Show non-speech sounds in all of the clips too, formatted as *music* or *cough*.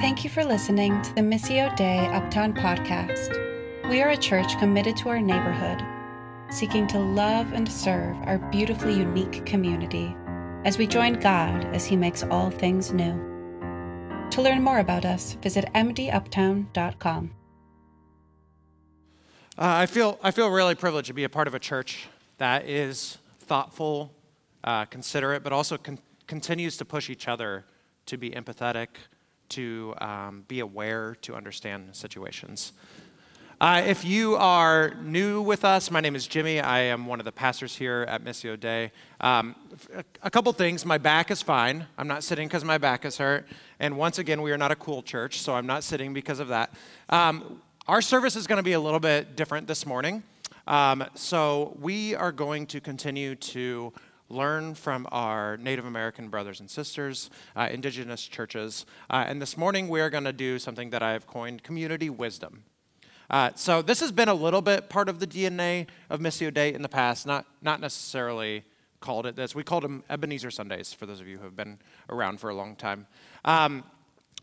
Thank you for listening to the Missio Dei Uptown podcast. We are a church committed to our neighborhood, seeking to love and serve our beautifully unique community as we join God as He makes all things new. To learn more about us, visit mduptown.com. Uh, I feel I feel really privileged to be a part of a church that is thoughtful, uh, considerate, but also con- continues to push each other to be empathetic, to um, be aware, to understand situations. Uh, if you are new with us, my name is Jimmy. I am one of the pastors here at Missio Dei. Um, a couple things. My back is fine. I'm not sitting because my back is hurt. And once again, we are not a cool church, so I'm not sitting because of that. Um, our service is going to be a little bit different this morning. Um, so we are going to continue to learn from our Native American brothers and sisters, uh, indigenous churches. Uh, and this morning we are going to do something that I have coined community wisdom. Uh, so this has been a little bit part of the DNA of Missio Dei in the past, not, not necessarily called it this. We called them Ebenezer Sundays, for those of you who have been around for a long time. Um,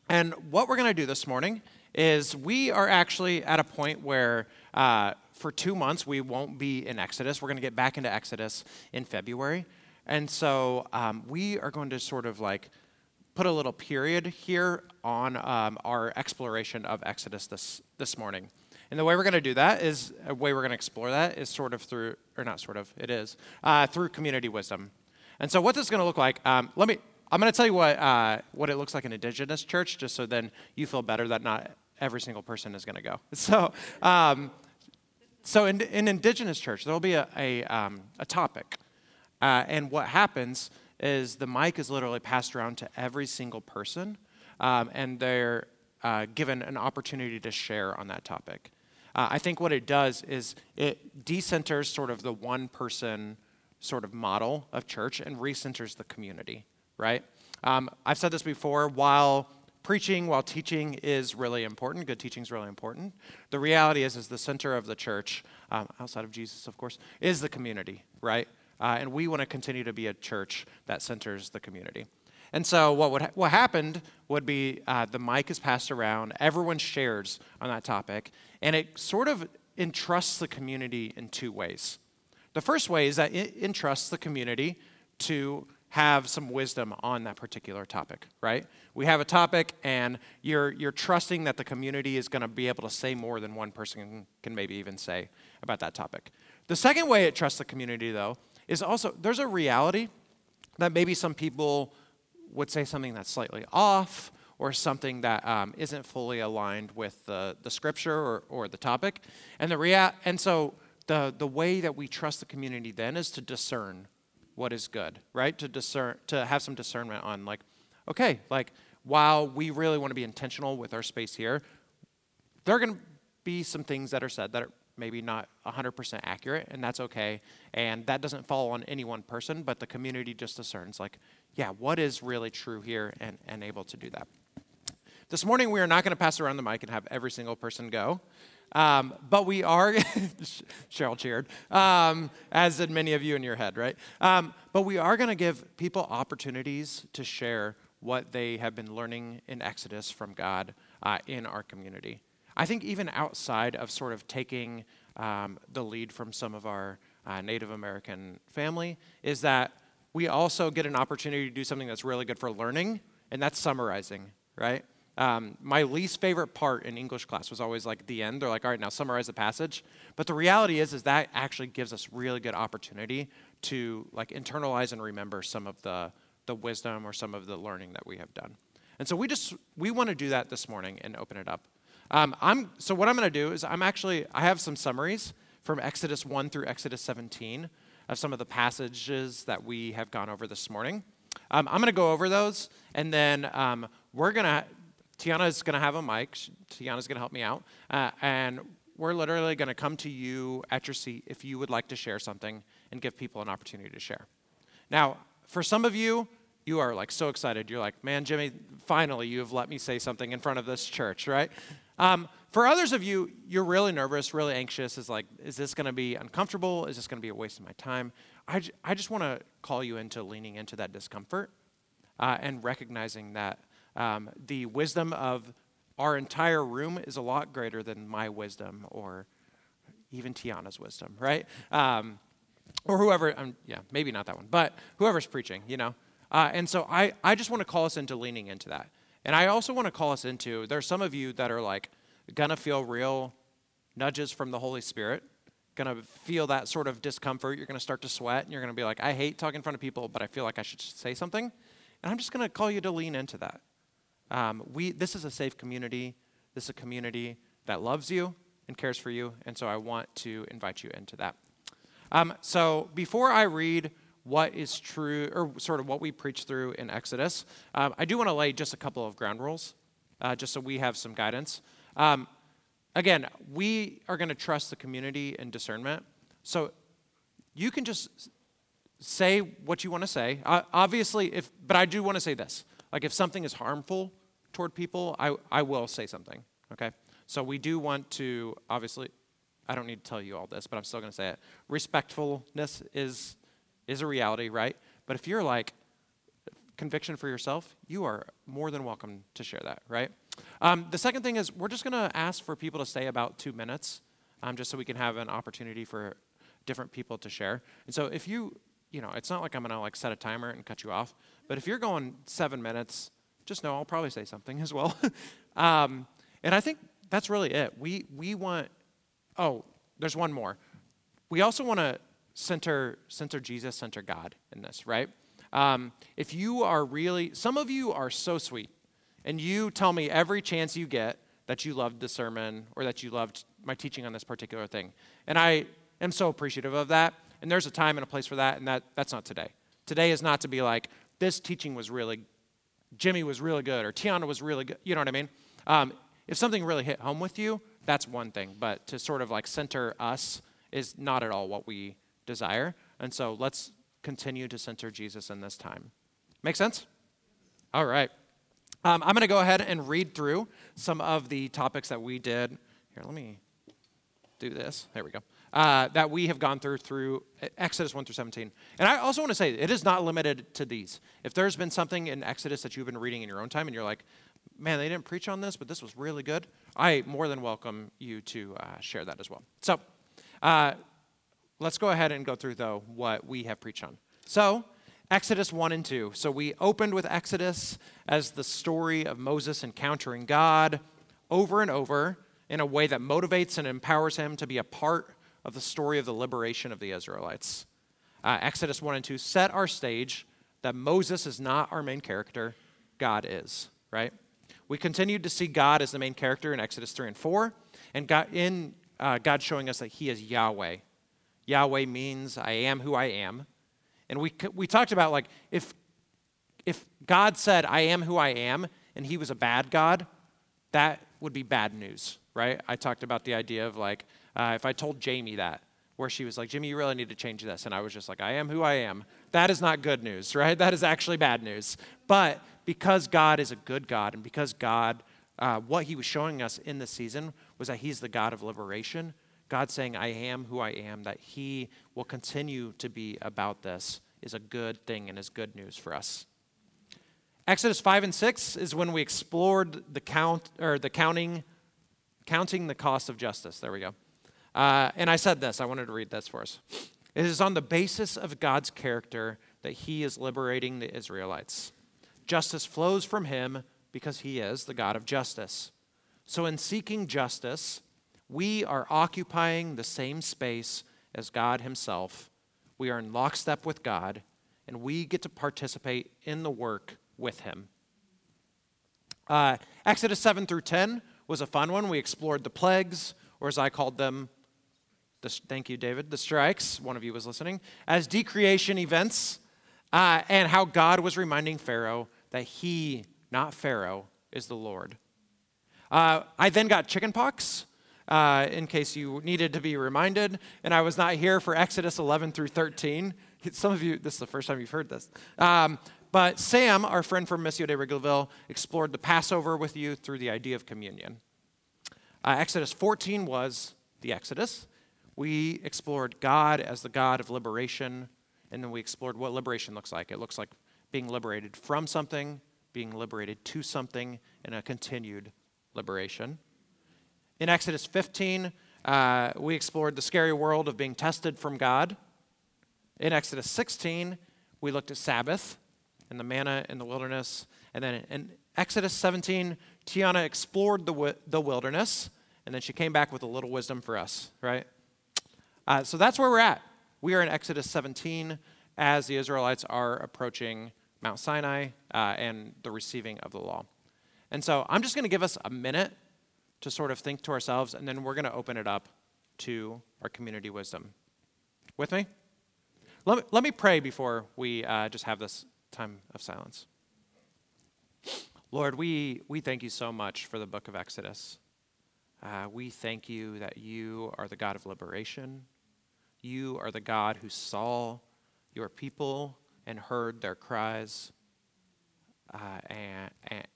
and what we're going to do this morning is we are actually at a point where uh, for two months we won't be in Exodus. We're going to get back into Exodus in February. And so um, we are going to sort of like put a little period here on um, our exploration of Exodus this, this morning. And the way we're going to do that is, a way we're going to explore that is sort of through, or not sort of, it is, uh, through community wisdom. And so what this is going to look like, um, let me, I'm going to tell you what, uh, what it looks like in Indigenous church, just so then you feel better that not every single person is going to go. *laughs* So, um, so in, in Indigenous church, there will be a, a, um, a topic. Uh, and what happens is the mic is literally passed around to every single person, um, and they're uh, given an opportunity to share on that topic. Uh, I think what it does is it decenters sort of the one person sort of model of church and recenters the community, right? Um, I've said this before while preaching, while teaching is really important, good teaching is really important, the reality is, is the center of the church, um, outside of Jesus, of course, is the community, right? Uh, and we want to continue to be a church that centers the community. And so what would ha- what happened would be uh, the mic is passed around, everyone shares on that topic, and it sort of entrusts the community in two ways. The first way is that it entrusts the community to have some wisdom on that particular topic, right? We have a topic, and you're, you're trusting that the community is going to be able to say more than one person can, maybe even say about that topic. The second way it trusts the community, though, is also there's a reality that maybe some people would say something that's slightly off or something that um, not fully aligned with the, the scripture or, or the topic. And, the rea- and so the, the way that we trust the community then is to discern what is good, right? To discern, to have some discernment on like, okay, like while we really want to be intentional with our space here, there are going to be some things that are said that are maybe not 100% accurate, and that's okay. And that doesn't fall on any one person, but the community just discerns, like, yeah, what is really true here, and, and able to do that. This morning, we are not going to pass around the mic and have every single person go. Um, but we are, *laughs* Cheryl cheered, um, as did many of you in your head, right? Um, but we are going to give people opportunities to share what they have been learning in Exodus from God uh, in our community. I think even outside of sort of taking um, the lead from some of our uh, Native American family, is that we also get an opportunity to do something that's really good for learning, and that's summarizing, right? Um, my least favorite part in English class was always like the end. They're like, all right, now summarize the passage. But the reality is, is that actually gives us really good opportunity to like internalize and remember some of the, the wisdom or some of the learning that we have done. And so we just, we want to do that this morning and open it up. Um, I'm, so what I'm going to do is I'm actually, I have some summaries from Exodus 1 through Exodus 17 of some of the passages that we have gone over this morning. Um, I'm going to go over those, and then um, we're going to, Tiana is going to have a mic. Tiana is going to help me out. Uh, and we're literally going to come to you at your seat if you would like to share something and give people an opportunity to share. Now, for some of you, you are like so excited. You're like, man, Jimmy, finally you have let me say something in front of this church, right? Um, for others of you, you're really nervous, really anxious. Is like, is this going to be uncomfortable? Is this going to be a waste of my time? I, I just want to call you into leaning into that discomfort uh, and recognizing that Um, the wisdom of our entire room is a lot greater than my wisdom or even Tiana's wisdom, right? Um, or whoever, um, yeah, maybe not that one, but whoever's preaching, you know? Uh, and so I, I just want to call us into leaning into that. And I also want to call us into, there's some of you that are like, gonna feel real nudges from the Holy Spirit, gonna feel that sort of discomfort. You're gonna start to sweat, and you're gonna be like, I hate talking in front of people, but I feel like I should say something. And I'm just gonna call you to lean into that. Um, we, this is a safe community. This is a community that loves you and cares for you. And so I want to invite you into that. Um, so before I read what is true, or sort of what we preach through in Exodus, um, I do want to lay just a couple of ground rules, uh, just so we have some guidance. Um, again, we are going to trust the community and discernment. So you can just say what you want to say. Uh, obviously, if, but I do want to say this. Like if something is harmful toward people, I, I will say something, okay? So we do want to, obviously, I don't need to tell you all this, but I'm still going to say it. Respectfulness is, is a reality, right? But if you're like, conviction for yourself, you are more than welcome to share that, right? Um, the second thing is we're just going to ask for people to stay about two minutes, um, just so we can have an opportunity for different people to share. And so if you, you know, it's not like I'm to like set a timer and cut you off, but if you're going seven minutes, just know I'll probably say something *laughs* as well. um, and I think that's really it. We we want. Oh, there's one more. We also want to center center Jesus, center God in this, right? Um, if you are really, some of you are so sweet, and you tell me every chance you get that you loved the sermon or that you loved my teaching on this particular thing, and I am so appreciative of that. And there's a time and a place for that, and that that's not today. Today is not to be like this teaching was really, Jimmy was really good, or Tiana was really good. You know what I mean? Um, if something really hit home with you, that's one thing. But to sort of like center us is not at all what we desire. And so let's continue to center Jesus in this time. Make sense? All right. Um, I'm going to go ahead and read through some of the topics that we did. Here, let me do this. There we go. Uh, that we have gone through through Exodus 1 through 17. And I also want to say it is not limited to these. If there's been something in Exodus that you've been reading in your own time and you're like, man, they didn't preach on this, but this was really good, I more than welcome you to uh, share that as well. So uh, let's go ahead and go through, though, what we have preached on. So, Exodus 1 and 2. So we opened with Exodus as the story of Moses encountering God over and over in a way that motivates and empowers him to be a part of the story of the liberation of the Israelites. Uh, Exodus 1 and 2 set our stage that Moses is not our main character, God is, right? We continued to see God as the main character in Exodus 3 and 4, and God, in uh, God showing us that He is Yahweh. Yahweh means I am who I am. And we, we talked about like if, if God said I am who I am and He was a bad God, that would be bad news, right? I talked about the idea of like uh, if I told Jamie that, where she was like, Jimmy, you really need to change this. And I was just like, I am who I am. That is not good news, right? That is actually bad news. But because God is a good God and because God, uh, what he was showing us in this season was that he's the God of liberation. God saying, I am who I am, that he will continue to be about this is a good thing and is good news for us. Exodus 5 and 6 is when we explored the count or the counting counting the cost of justice. There we go. Uh, and I said this, I wanted to read this for us. It is on the basis of God's character that he is liberating the Israelites. Justice flows from him because he is the God of justice. So, in seeking justice, we are occupying the same space as God himself. We are in lockstep with God, and we get to participate in the work with him. Uh, Exodus 7 through 10 was a fun one. We explored the plagues, or as I called them, the, thank you, David, the strikes, one of you was listening, as decreation events, uh, and how God was reminding Pharaoh that he, not Pharaoh, is the Lord. Uh, I then got chickenpox. Uh, in case you needed to be reminded, and I was not here for Exodus 11 through 13. Some of you, this is the first time you've heard this. Um, but Sam, our friend from Missio Dei Wrigleyville, explored the Passover with you through the idea of communion. Uh, Exodus 14 was the Exodus. We explored God as the God of liberation, and then we explored what liberation looks like. It looks like being liberated from something, being liberated to something in a continued liberation. In Exodus 15, uh, we explored the scary world of being tested from God. In Exodus 16, we looked at Sabbath and the manna in the wilderness. And then in Exodus 17, Tiana explored the, the wilderness, and then she came back with a little wisdom for us, right? Uh, so that's where we're at. We are in Exodus 17 as the Israelites are approaching Mount Sinai uh, and the receiving of the law. And so I'm just going to give us a minute to sort of think to ourselves, and then we're going to open it up to our community wisdom. With me? Let me, let me pray before we uh, just have this time of silence. Lord, we, we thank you so much for the book of Exodus. Uh, we thank you that you are the God of liberation. You are the God who saw your people and heard their cries uh, and,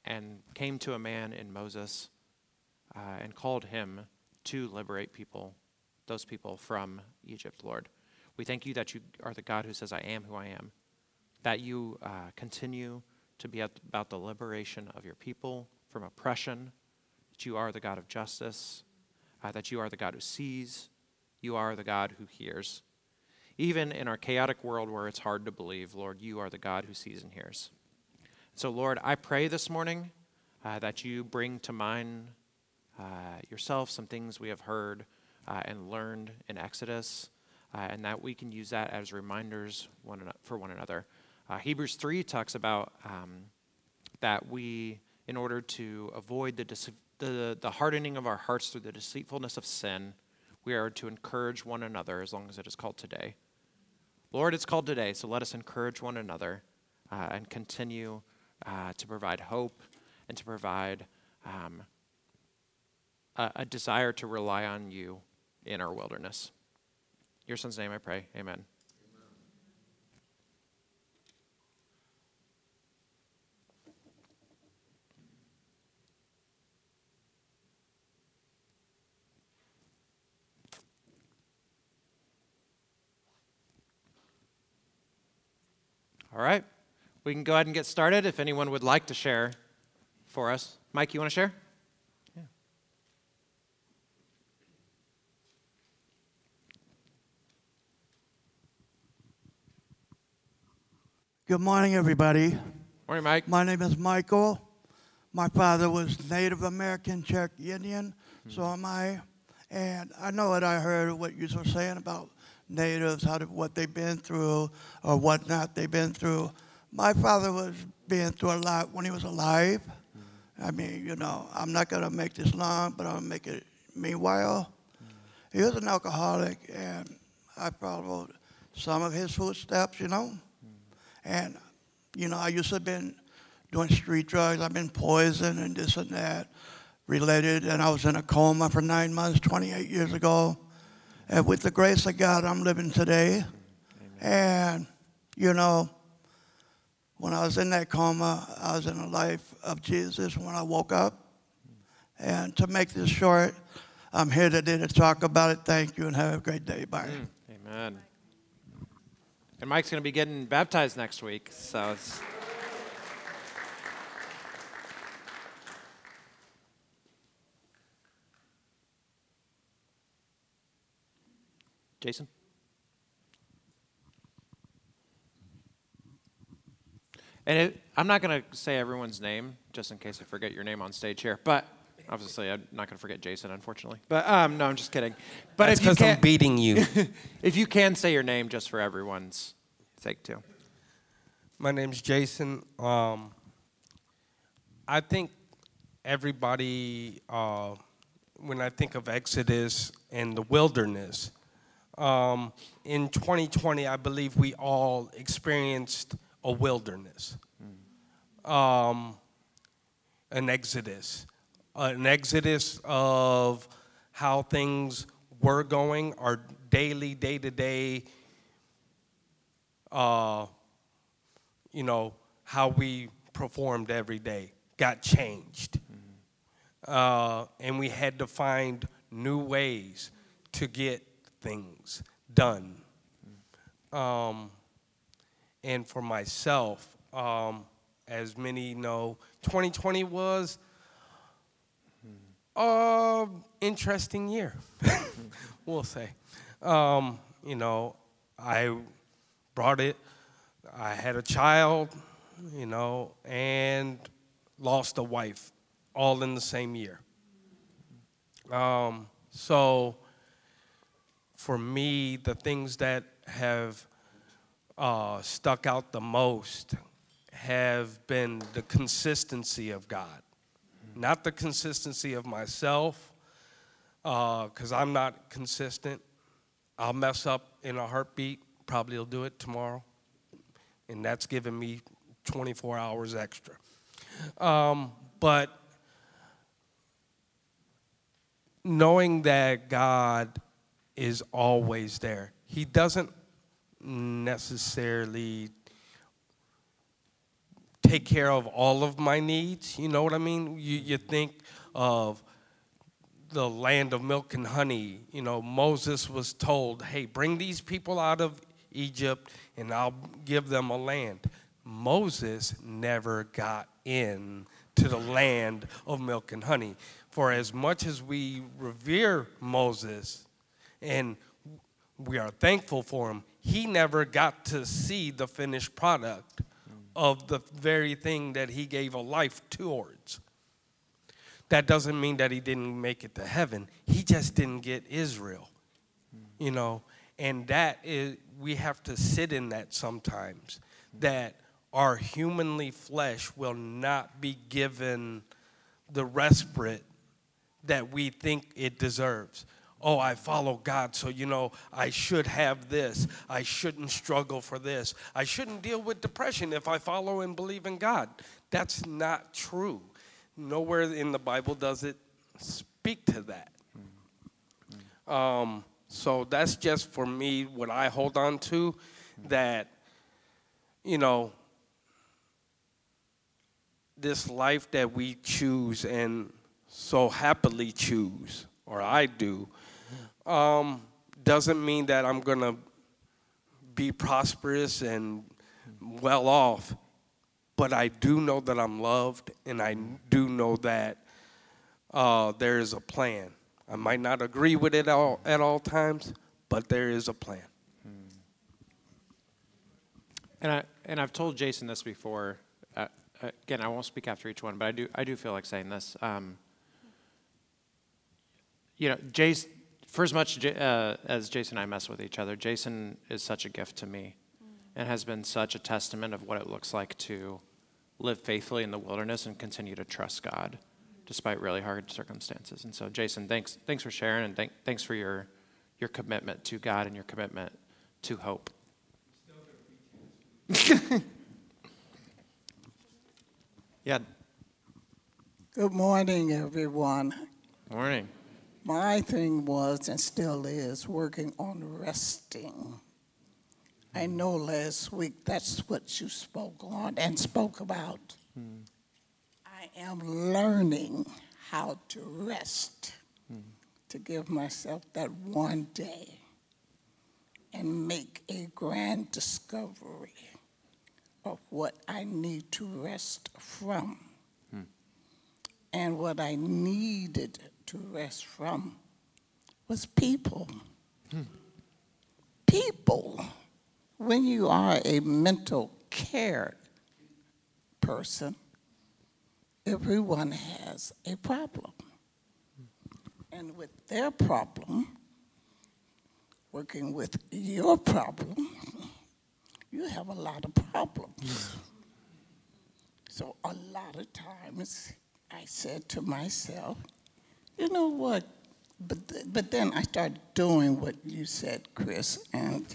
and, came to a man in Moses uh, and called him to liberate people, those people from Egypt, Lord. We thank you that you are the God who says, I am who I am, that you uh, continue to be about the liberation of your people from oppression, that you are the God of justice, uh, that you are the God who sees, you are the God who hears. Even in our chaotic world where it's hard to believe, Lord, you are the God who sees and hears. So, Lord, I pray this morning uh, that you bring to mind uh, yourself some things we have heard uh, and learned in Exodus, uh, and that we can use that as reminders one for one another. Uh, Hebrews 3 talks about um, that we, in order to avoid the, the, the hardening of our hearts through the deceitfulness of sin, we are to encourage one another as long as it is called today. Lord, it's called today, so let us encourage one another uh, and continue uh, to provide hope and to provide um, a, a desire to rely on you in our wilderness. Your son's name I pray. Amen. All right. We can go ahead and get started if anyone would like to share for us. Mike, you want to share? Yeah. Good morning, everybody. Morning, Mike. My name is Michael. My father was Native American Cherokee Indian, mm-hmm. so am I. And I know what I heard what you were saying about natives, how to, what they've been through or what not they've been through. My father was being through a lot when he was alive. Mm-hmm. I mean, you know, I'm not going to make this long, but I'm gonna make it meanwhile. Mm-hmm. He was an alcoholic, and I followed some of his footsteps, you know. Mm-hmm. And, you know, I used to have been doing street drugs. I've been poisoned and this and that related, and I was in a coma for nine months 28 years ago. And with the grace of God, I'm living today. Amen. And, you know, when I was in that coma, I was in the life of Jesus when I woke up. And to make this short, I'm here today to talk about it. Thank you and have a great day. Bye. Mm, amen. And Mike's going to be getting baptized next week, so Jason? And it, I'm not going to say everyone's name just in case I forget your name on stage here, but obviously I'm not going to forget Jason, unfortunately. But um, no, I'm just kidding. But That's because I'm beating you. *laughs* if you can say your name just for everyone's sake too. My name's Jason. Um, I think everybody, uh, when I think of Exodus and the wilderness, um, in 2020, I believe we all experienced a wilderness, um, an exodus, uh, an exodus of how things were going, our daily, day to day, you know, how we performed every day got changed. Mm-hmm. Uh, and we had to find new ways to get things done. Um, and for myself, um, as many know, 2020 was a interesting year, *laughs* we'll say. Um, you know, I brought it. I had a child, you know, and lost a wife, all in the same year. Um, so, for me, the things that have uh, stuck out the most have been the consistency of God, not the consistency of myself, because uh, I'm not consistent. I'll mess up in a heartbeat. Probably will do it tomorrow, and that's giving me 24 hours extra. Um, but knowing that God is always there, He doesn't necessarily take care of all of my needs. You know what I mean? You, you think of the land of milk and honey. You know, Moses was told, hey, bring these people out of Egypt and I'll give them a land. Moses never got in to the land of milk and honey. For as much as we revere Moses and we are thankful for him, he never got to see the finished product of the very thing that he gave a life towards. That doesn't mean that he didn't make it to heaven. He just didn't get Israel. You know, and that is we have to sit in that sometimes that our humanly flesh will not be given the respite that we think it deserves. Oh, I follow God, so you know, I should have this. I shouldn't struggle for this. I shouldn't deal with depression if I follow and believe in God. That's not true. Nowhere in the Bible does it speak to that. Um, so that's just for me what I hold on to that, you know, this life that we choose and so happily choose, or I do, um, doesn't mean that I'm going to be prosperous and well off, but I do know that I'm loved and I do know that uh, there is a plan. I might not agree with it all, at all times, but there is a plan. And I and I've told Jason this before again, I won't speak after each one, but I do, I do feel like saying this. Um, you know, Jason, for as much uh, as Jason and I mess with each other, Jason is such a gift to me and has been such a testament of what it looks like to live faithfully in the wilderness and continue to trust God despite really hard circumstances. And so, Jason, thanks, thanks for sharing and thank, thanks for your, your commitment to God and your commitment to hope. *laughs* Yeah. Good morning, everyone. Morning. My thing was and still is working on resting. I know last week that's what you spoke on and spoke about. Hmm. I am learning how to rest, hmm. to give myself that one day and make a grand discovery of what I need to rest from. Hmm. And what I needed to rest from was people. Hmm. People. When you are a mental care person, everyone has a problem. And with their problem, working with your problem, *laughs* you have a lot of problems. So a lot of times I said to myself, you know what? But, th- but then I started doing what you said, Chris, and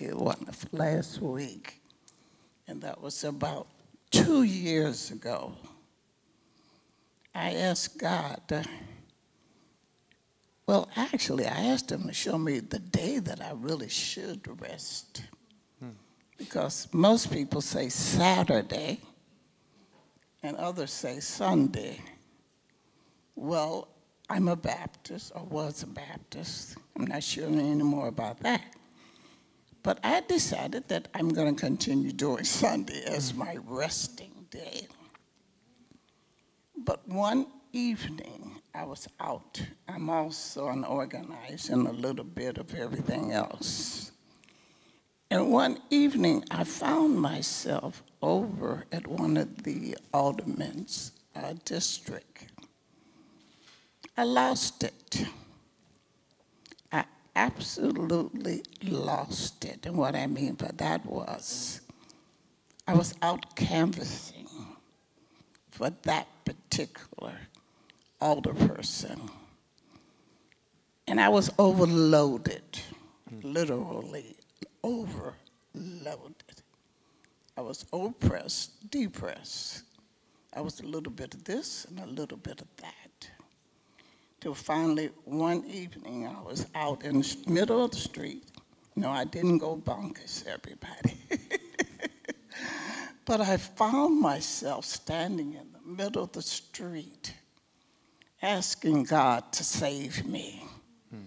last week. And that was about two years ago. I asked God, uh, well, actually, I asked him to show me the day that I really should rest because most people say Saturday and others say Sunday. Well, I'm a Baptist, or was a Baptist. I'm not sure anymore about that. But I decided that I'm going to continue doing *laughs* Sunday as my resting day. But one evening, I was out. I'm also an organizer and a little bit of everything else. And one evening, I found myself over at one of the aldermen's uh, district. I lost it. I absolutely lost it. And what I mean by that was I was out canvassing for that particular older person. And I was overloaded, hmm. literally overloaded. I was oppressed, depressed. I was a little bit of this and a little bit of that. Till finally, one evening, I was out in the middle of the street. No, I didn't go bonkers, everybody. *laughs* but I found myself standing in the middle of the street asking God to save me. Hmm.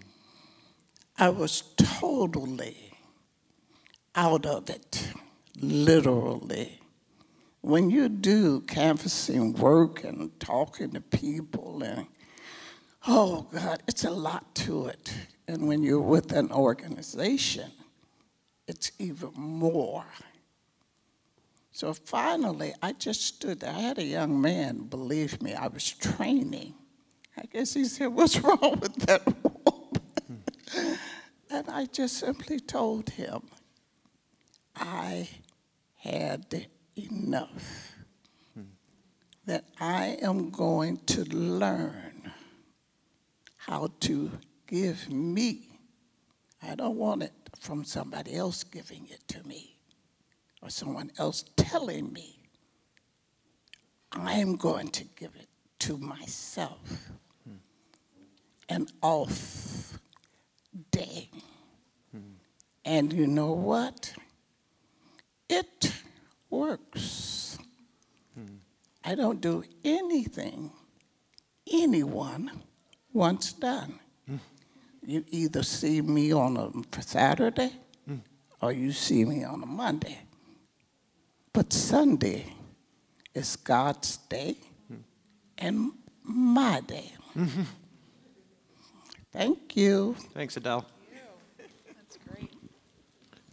I was totally out of it, literally. When you do canvassing work and talking to people, and oh God, it's a lot to it. And when you're with an organization, it's even more. So finally, I just stood there. I had a young man, believe me, I was training. I guess he said, What's *laughs* wrong with that woman? and I just simply told him, I had enough. That I am going to learn how to give me. I don't want it from somebody else giving it to me or someone else telling me. I'm going to give it to myself. Hmm. An off day. Hmm. And you know what? It works. Hmm. I don't do anything anyone wants done. Hmm. You either see me on a Saturday hmm. or you see me on a Monday. But Sunday is God's day and my day. Thank you. Thanks, Adele. That's great.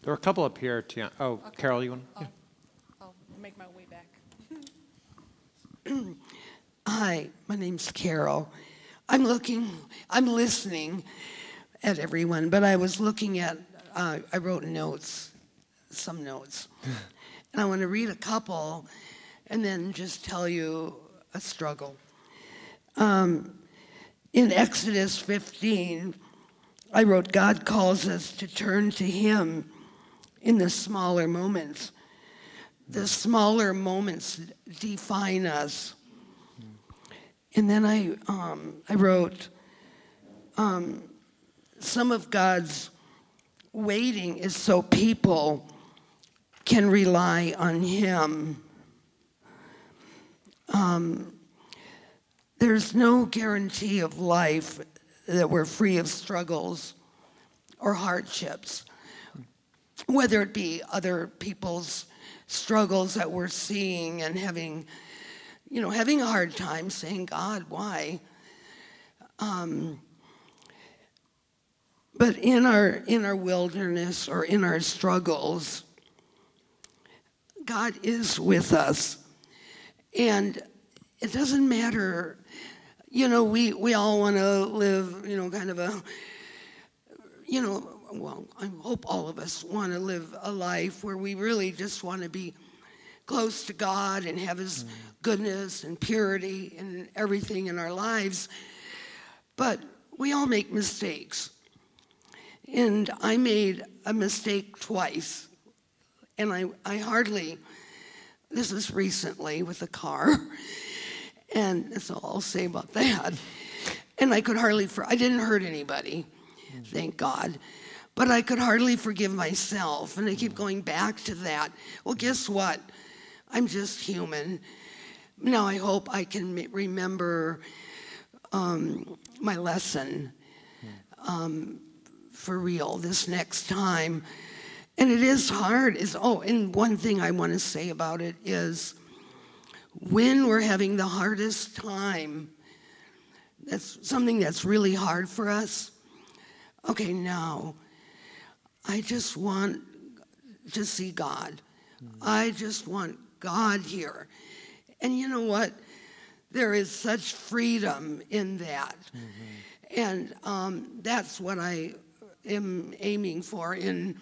There were a couple up here. To, oh, Okay. Carol, you want? I'll, I'll make my way back. *clears throat* Hi, my name's Carol. I'm looking, I'm listening at everyone, but I was looking at, uh, I wrote notes, some notes. *laughs* and I want to read a couple and then just tell you a struggle. Um, in Exodus 15, I wrote, God calls us to turn to Him in the smaller moments. The smaller moments define us. And then I, um, I wrote, um, some of God's waiting is so people can rely on Him. Um, there's no guarantee of life that we're free of struggles or hardships, whether it be other people's struggles that we're seeing and having, you know, having a hard time saying, God, why? Um, but in our in our wilderness or in our struggles, God is with us. And it doesn't matter, you know, we, we all want to live, you know, kind of a, you know, well, I hope all of us want to live a life where we really just want to be close to God and have His goodness and purity and everything in our lives. But we all make mistakes. And I made a mistake twice and I, I hardly, this is recently with a car, *laughs* and that's all I'll say about that. And I could hardly, for, I didn't hurt anybody, thank God, but I could hardly forgive myself. And I keep going back to that. Well, guess what? I'm just human. Now I hope I can remember um, my lesson um, for real this next time and it is hard. Is oh, and one thing I want to say about it is when we're having the hardest time, that's something that's really hard for us. Okay, now, I just want to see God. I just want God here. And you know what? There is such freedom in that. And um, that's what I am aiming for in,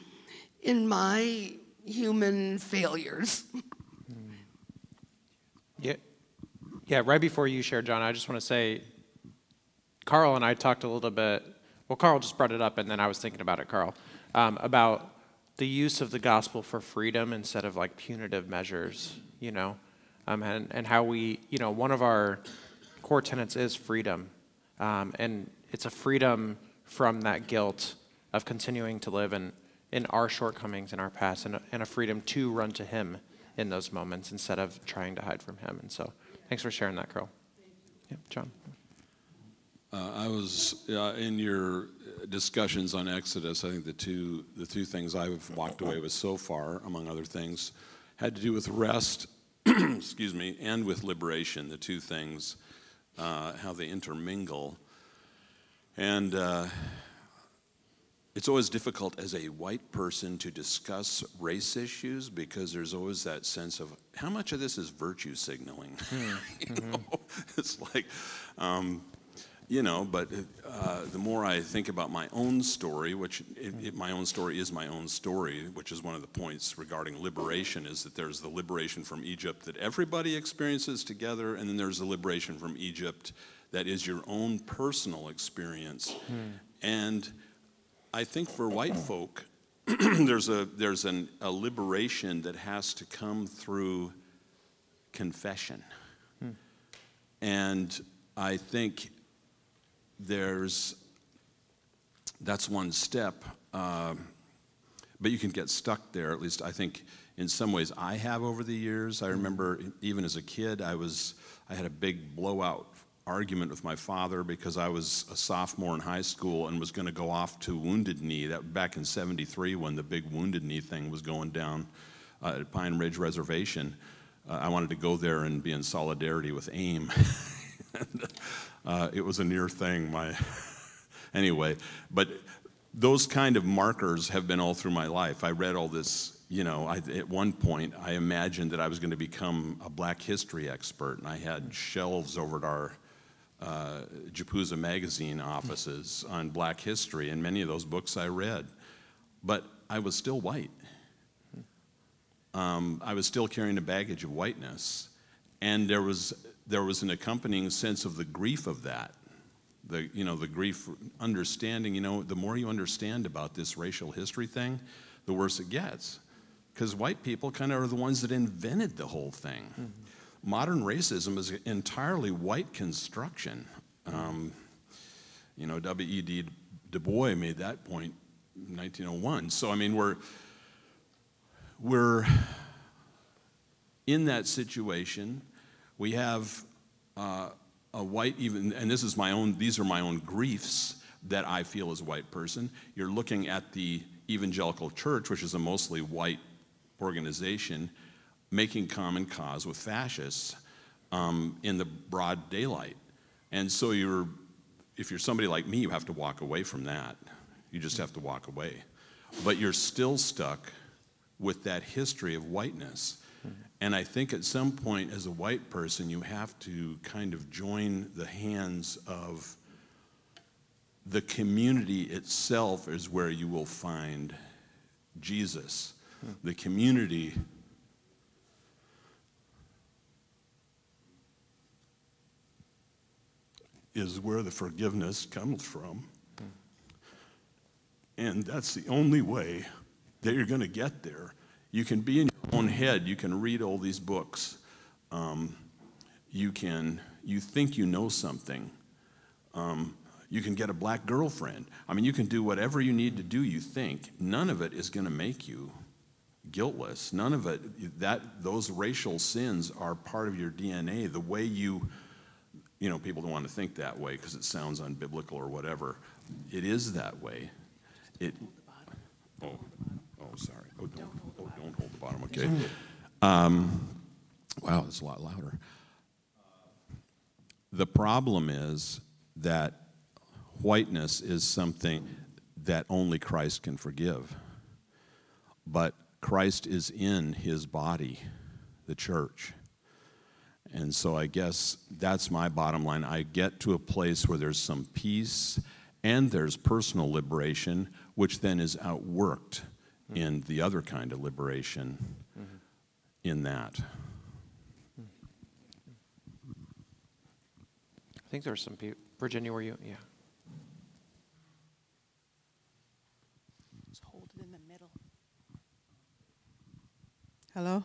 in my human failures. *laughs* Yeah, yeah. Right before you share, John, I just want to say, Carl and I talked a little bit. Well, Carl just brought it up, and then I was thinking about it, Carl, um, about the use of the gospel for freedom instead of like punitive measures. You know, um, and and how we, you know, one of our core tenets is freedom, um, and it's a freedom from that guilt of continuing to live in in our shortcomings in our past, and a, and a freedom to run to Him in those moments instead of trying to hide from Him. And so, thanks for sharing that, Carl. Yeah, John. Uh, I was uh, in your discussions on Exodus. I think the two the two things I've walked away with so far, among other things, had to do with rest, *clears throat* excuse me, and with liberation. The two things, uh, how they intermingle, and uh, it's always difficult as a white person to discuss race issues because there's always that sense of how much of this is virtue signaling. *laughs* you know, it's like. Um, you know, but uh, the more I think about my own story, which it, it, my own story is my own story, which is one of the points regarding liberation, is that there's the liberation from Egypt that everybody experiences together, and then there's the liberation from Egypt that is your own personal experience. Hmm. And I think for white folk, *clears throat* there's a there's an, a liberation that has to come through confession, hmm. and I think there's that's one step, uh, but you can get stuck there. At least I think in some ways I have over the years. I remember even as a kid, I was I had a big blowout argument with my father because I was a sophomore in high school and was going to go off to Wounded Knee. That back in '73 when the big Wounded Knee thing was going down uh, at Pine Ridge Reservation. Uh, I wanted to go there and be in solidarity with AIM. *laughs* and, uh, it was a near thing. My *laughs* anyway, but those kind of markers have been all through my life. I read all this. You know, I, at one point, I imagined that I was going to become a Black history expert, and I had shelves over at our uh, JPUSA magazine offices on Black history, and many of those books I read. But I was still white. Um, I was still carrying the baggage of whiteness, and there was there was an accompanying sense of the grief of that. The, you know, the grief, understanding, you know, the more you understand about this racial history thing, the worse it gets. Because white people kind of are the ones that invented the whole thing. Mm-hmm. Modern racism is entirely white construction. Um, you know, W.E.B. Du Bois made that point in 1901. So, I mean, we're, we're in that situation we have uh, a white, even, and this is my own, these are my own griefs that I feel as a white person. You're looking at the evangelical church, which is a mostly white organization, making common cause with fascists um, in the broad daylight. And so you're, if you're somebody like me, you have to walk away from that. You just have to walk away. But you're still stuck with that history of whiteness. And I think at some point, as a white person, you have to kind of join the hands of the community itself, is where you will find Jesus. The community is where the forgiveness comes from. And that's the only way that you're going to get there. You can be in your own head, you can read all these books. Um, you can, you think you know something. Um, you can get a black girlfriend. I mean, you can do whatever you need to do, you think. None of it is going to make you guiltless. None of it, that, those racial sins are part of your DNA. The way you, you know, people don't want to think that way because it sounds unbiblical or whatever. It is that way. It, oh, oh, sorry. Oh, don't, oh, don't hold the bottom, okay. Um, Wow, that's a lot louder. The problem is that whiteness is something that only Christ can forgive. But Christ is in his body, the church. And so I guess that's my bottom line. I get to a place where there's some peace and there's personal liberation, which then is outworked in the other kind of liberation in that. I think there were some people. Virginia, were you? Yeah. Just hold it in the middle. Hello.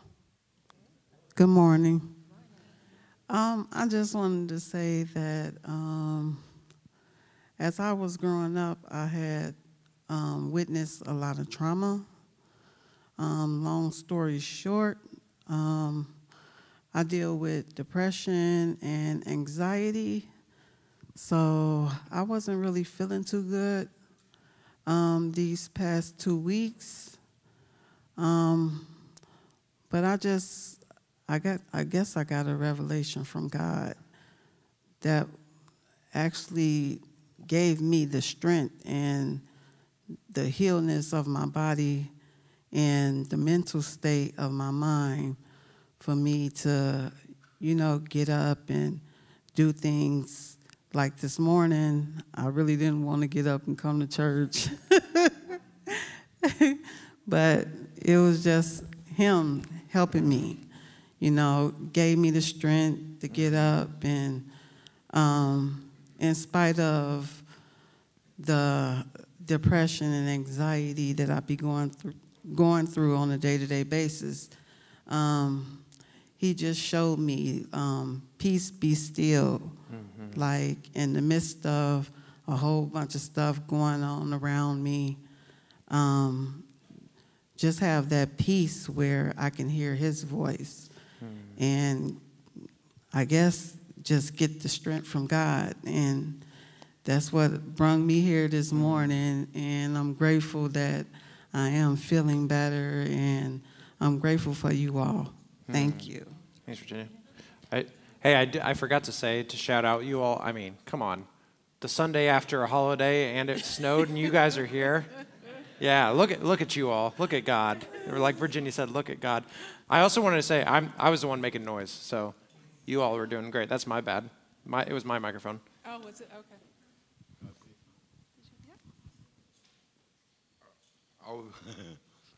Good morning. Um, I just wanted to say that um, as I was growing up, I had um, witnessed a lot of trauma. Um, long story short, um, I deal with depression and anxiety. So I wasn't really feeling too good um, these past two weeks. Um, but I just, I got, I guess I got a revelation from God that actually gave me the strength and the healness of my body and the mental state of my mind for me to, you know, get up and do things like this morning. I really didn't want to get up and come to church. *laughs* but it was just him helping me, you know, gave me the strength to get up and um, in spite of the depression and anxiety that I be going through going through on a day-to-day basis, um, he just showed me um, peace be still, like in the midst of a whole bunch of stuff going on around me. Um, just have that peace where I can hear his voice. And I guess just get the strength from God. And that's what brought me here this morning. And I'm grateful that I am feeling better. And I'm grateful for you all. Thank mm. you. Thanks, Virginia. I, hey, I, d- I forgot to say to shout out you all. I mean, come on, the Sunday after a holiday and it snowed and you guys are here. *laughs* Yeah, look at look at you all. Look at God. Like Virginia said, look at God. I also wanted to say I'm I was the one making noise, so you all were doing great. That's my bad. My it was my microphone. Oh, was it? Okay. I was,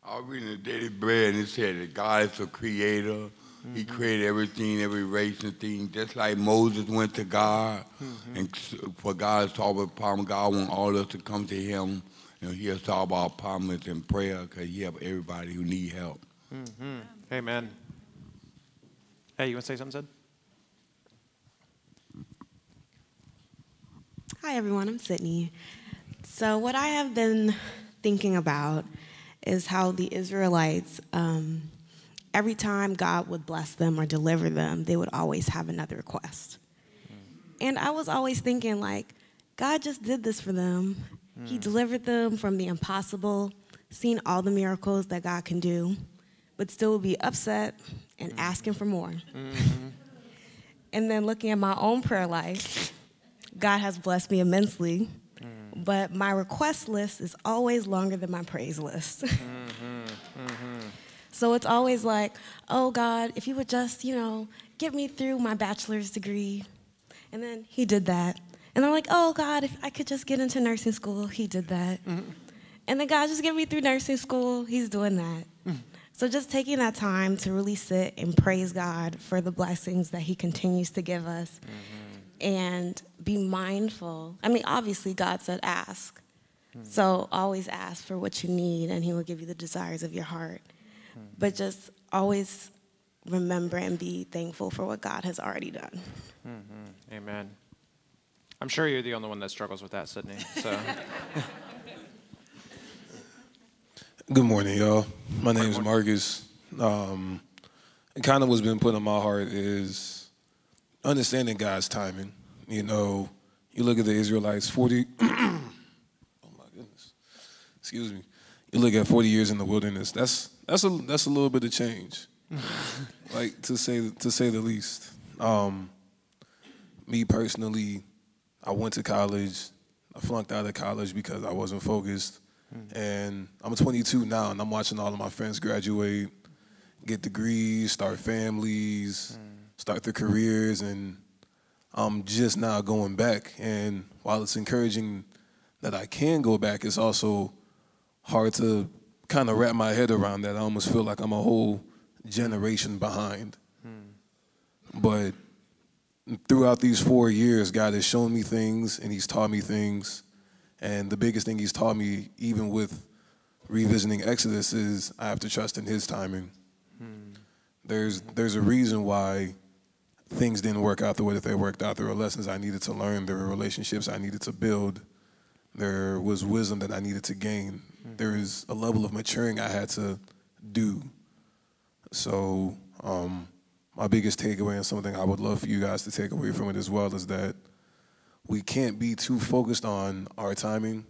I was reading the Daily Bread and it said that God is a creator. He created everything, every race and thing. Just like Moses went to God, and for God to solve a problem, God wants all of us to come to Him, and He'll solve our problems in prayer because He help everybody who need help. Mm-hmm. Amen. Hey, you want to say something, Sid? Hi, everyone. I'm Sydney. So, what I have been thinking about is how the Israelites, um, every time God would bless them or deliver them, they would always have another request. And I was always thinking, like, God just did this for them. He hmm. delivered them from the impossible, seen all the miracles that God can do, but still would be upset and hmm. asking for more. Mm-hmm. *laughs* And then looking at my own prayer life, God has blessed me immensely, but my request list is always longer than my praise list. *laughs* so it's always like, oh God, if you would just, you know, get me through my bachelor's degree. And then he did that. And I'm like, oh God, if I could just get into nursing school, he did that. And then God, just get me through nursing school, he's doing that. So just taking that time to really sit and praise God for the blessings that he continues to give us and be mindful. I mean, obviously, God said ask. So always ask for what you need, and He will give you the desires of your heart. But just always remember and be thankful for what God has already done. Mm-hmm. Amen. I'm sure you're the only one that struggles with that, Sydney. So, *laughs* Good morning, y'all. My name is Marcus. Um, and kind of what's been put on my heart is understanding God's timing. You know, you look at the Israelites, 40, *clears throat* oh my goodness, excuse me. You look at 40 years in the wilderness, that's, that's, a, that's a little bit of change. *laughs* like to say to say the least. Um, me personally, I went to college. I flunked out of college because I wasn't focused. And I'm 22 now, and I'm watching all of my friends graduate, get degrees, start families, start their careers, and I'm just now going back. And while it's encouraging that I can go back, it's also hard to kind of wrap my head around that. I almost feel like I'm a whole generation behind. Hmm. But throughout these four years, God has shown me things and He's taught me things. And the biggest thing He's taught me, even with revisiting Exodus, is I have to trust in His timing. Hmm. There's there's a reason why things didn't work out the way that they worked out. There were lessons I needed to learn. There were relationships I needed to build. There was wisdom that I needed to gain. There is a level of maturing I had to do. So um, my biggest takeaway and something I would love for you guys to take away from it as well is that we can't be too focused on our timing,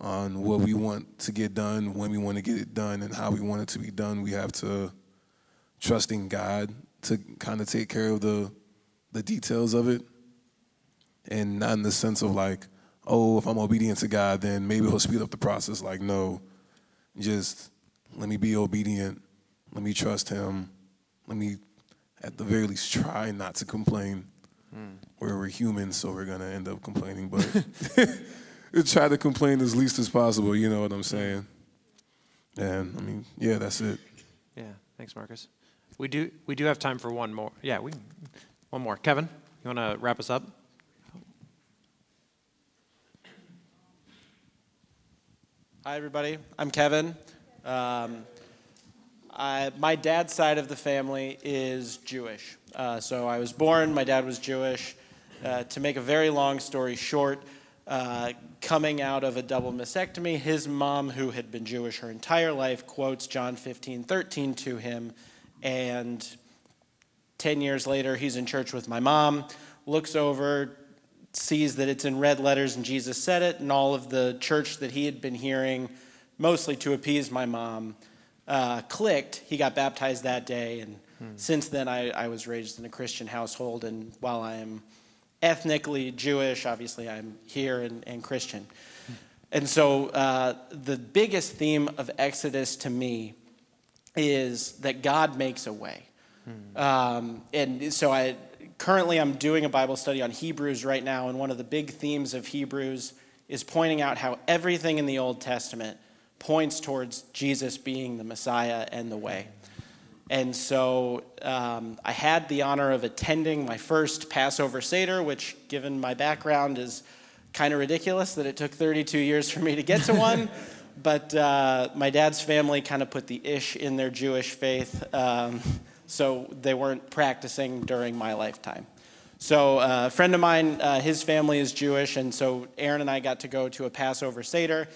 on what we want to get done, when we want to get it done, and how we want it to be done. We have to trust in God to kind of take care of the the details of it, and not in the sense of like, oh, if I'm obedient to God, then maybe He'll speed up the process. Like, no, just let me be obedient. Let me trust Him. Let me, at the very least, try not to complain. Hmm. Where we're human, so we're gonna end up complaining, but *laughs* *laughs* try to complain as least as possible. You know what I'm saying? And I mean, yeah, that's it. Yeah, thanks, Marcus. We do we do have time for one more. Yeah, we one more. Kevin, you want to wrap us up? Hi, everybody. I'm Kevin. Um, I, my dad's side of the family is Jewish. Uh, so I was born, my dad was Jewish. Uh, to make a very long story short, uh, coming out of a double mastectomy, his mom, who had been Jewish her entire life, quotes John 15, 13 to him. And 10 years later, he's in church with my mom, looks over, sees that it's in red letters and Jesus said it, and all of the church that he had been hearing, mostly to appease my mom, uh, clicked. He got baptized that day, and since then I, I was raised in a Christian household, and while I am ethnically Jewish, obviously I'm here and, and Christian. And so uh, the biggest theme of Exodus to me is that God makes a way. Um, and so I currently I'm doing a Bible study on Hebrews right now, and one of the big themes of Hebrews is pointing out how everything in the Old Testament points towards Jesus being the Messiah and the way. And so um, I had the honor of attending my first Passover Seder, which, given my background, is kind of ridiculous that it took 32 years for me to get to one. *laughs* but uh, my dad's family kind of put the ish in their Jewish faith, um, so they weren't practicing during my lifetime. So uh, a friend of mine, uh, his family is Jewish, and so Aaron and I got to go to a Passover Seder,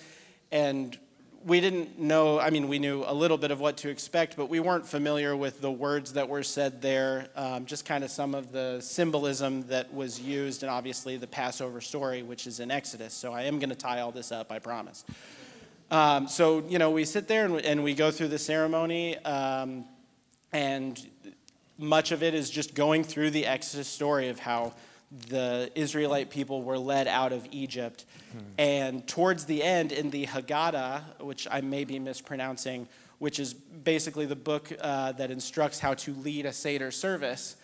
and we didn't know, I mean, we knew a little bit of what to expect, but we weren't familiar with the words that were said there, um, just kind of some of the symbolism that was used, and obviously the Passover story, which is in Exodus. So I am going to tie all this up, I promise. Um, so, you know, we sit there and, and we go through the ceremony, um, and much of it is just going through the Exodus story of how the Israelite people were led out of Egypt. And towards the end, in the Haggadah, which I may be mispronouncing, which is basically the book uh, that instructs how to lead a Seder service,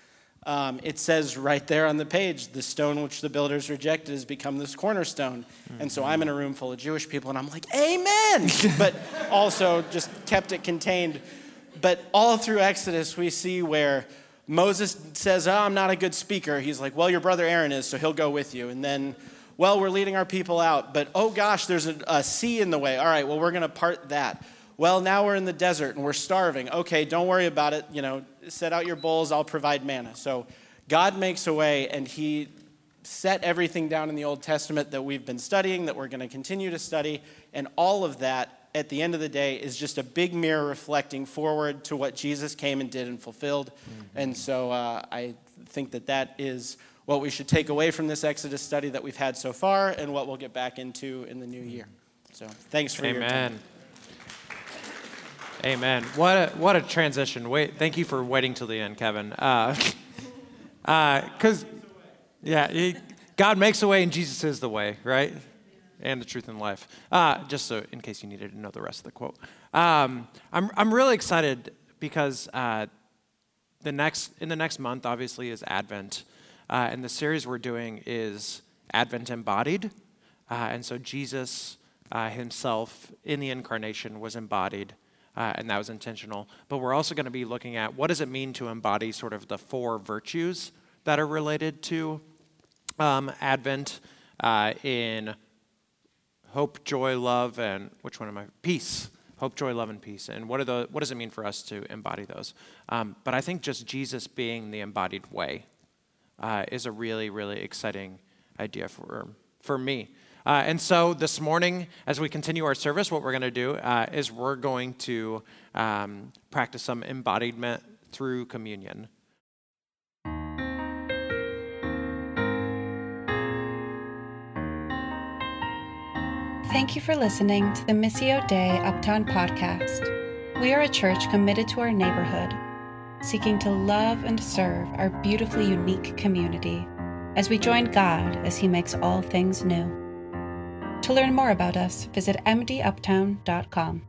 um, it says right there on the page, the stone which the builders rejected has become this cornerstone. And so I'm in a room full of Jewish people, and I'm like, Amen! *laughs* but also just kept it contained. But all through Exodus, we see where Moses says, Oh, I'm not a good speaker. He's like, Well, your brother Aaron is, so he'll go with you. And then, well, we're leading our people out, but oh gosh, there's a, a sea in the way. All right, well, we're going to part that. Well, now we're in the desert and we're starving. Okay, don't worry about it. You know, set out your bowls, I'll provide manna. So God makes a way, and He set everything down in the Old Testament that we've been studying, that we're going to continue to study, and all of that at the end of the day is just a big mirror reflecting forward to what Jesus came and did and fulfilled. And so uh, I think that that is what we should take away from this Exodus study that we've had so far and what we'll get back into in the new year. So thanks for your time. Amen. What a, what a transition. Wait, thank you for waiting till the end, Kevin. Because, uh, *laughs* uh yeah, he, God makes a way and Jesus is the way, right? And the truth and life. Uh, just so, in case you needed to know the rest of the quote. Um, I'm, I'm really excited because uh, the next, in the next month, obviously, is Advent. Uh, and the series we're doing is Advent Embodied. Uh, and so Jesus himself in the incarnation was embodied. Uh, and that was intentional. But we're also going to be looking at what does it mean to embody sort of the four virtues that are related to um, Advent uh, in hope, joy, love, and which one am I? Peace. Hope, joy, love, and peace. And what, are the, what does it mean for us to embody those? Um, but I think just Jesus being the embodied way uh, is a really, really exciting idea for, for me. Uh, and so this morning, as we continue our service, what we're going to do uh, is we're going to um, practice some embodiment through communion. Thank you for listening to the Missio Dei Uptown podcast. We are a church committed to our neighborhood, seeking to love and serve our beautifully unique community as we join God as He makes all things new. To learn more about us, visit mduptown.com.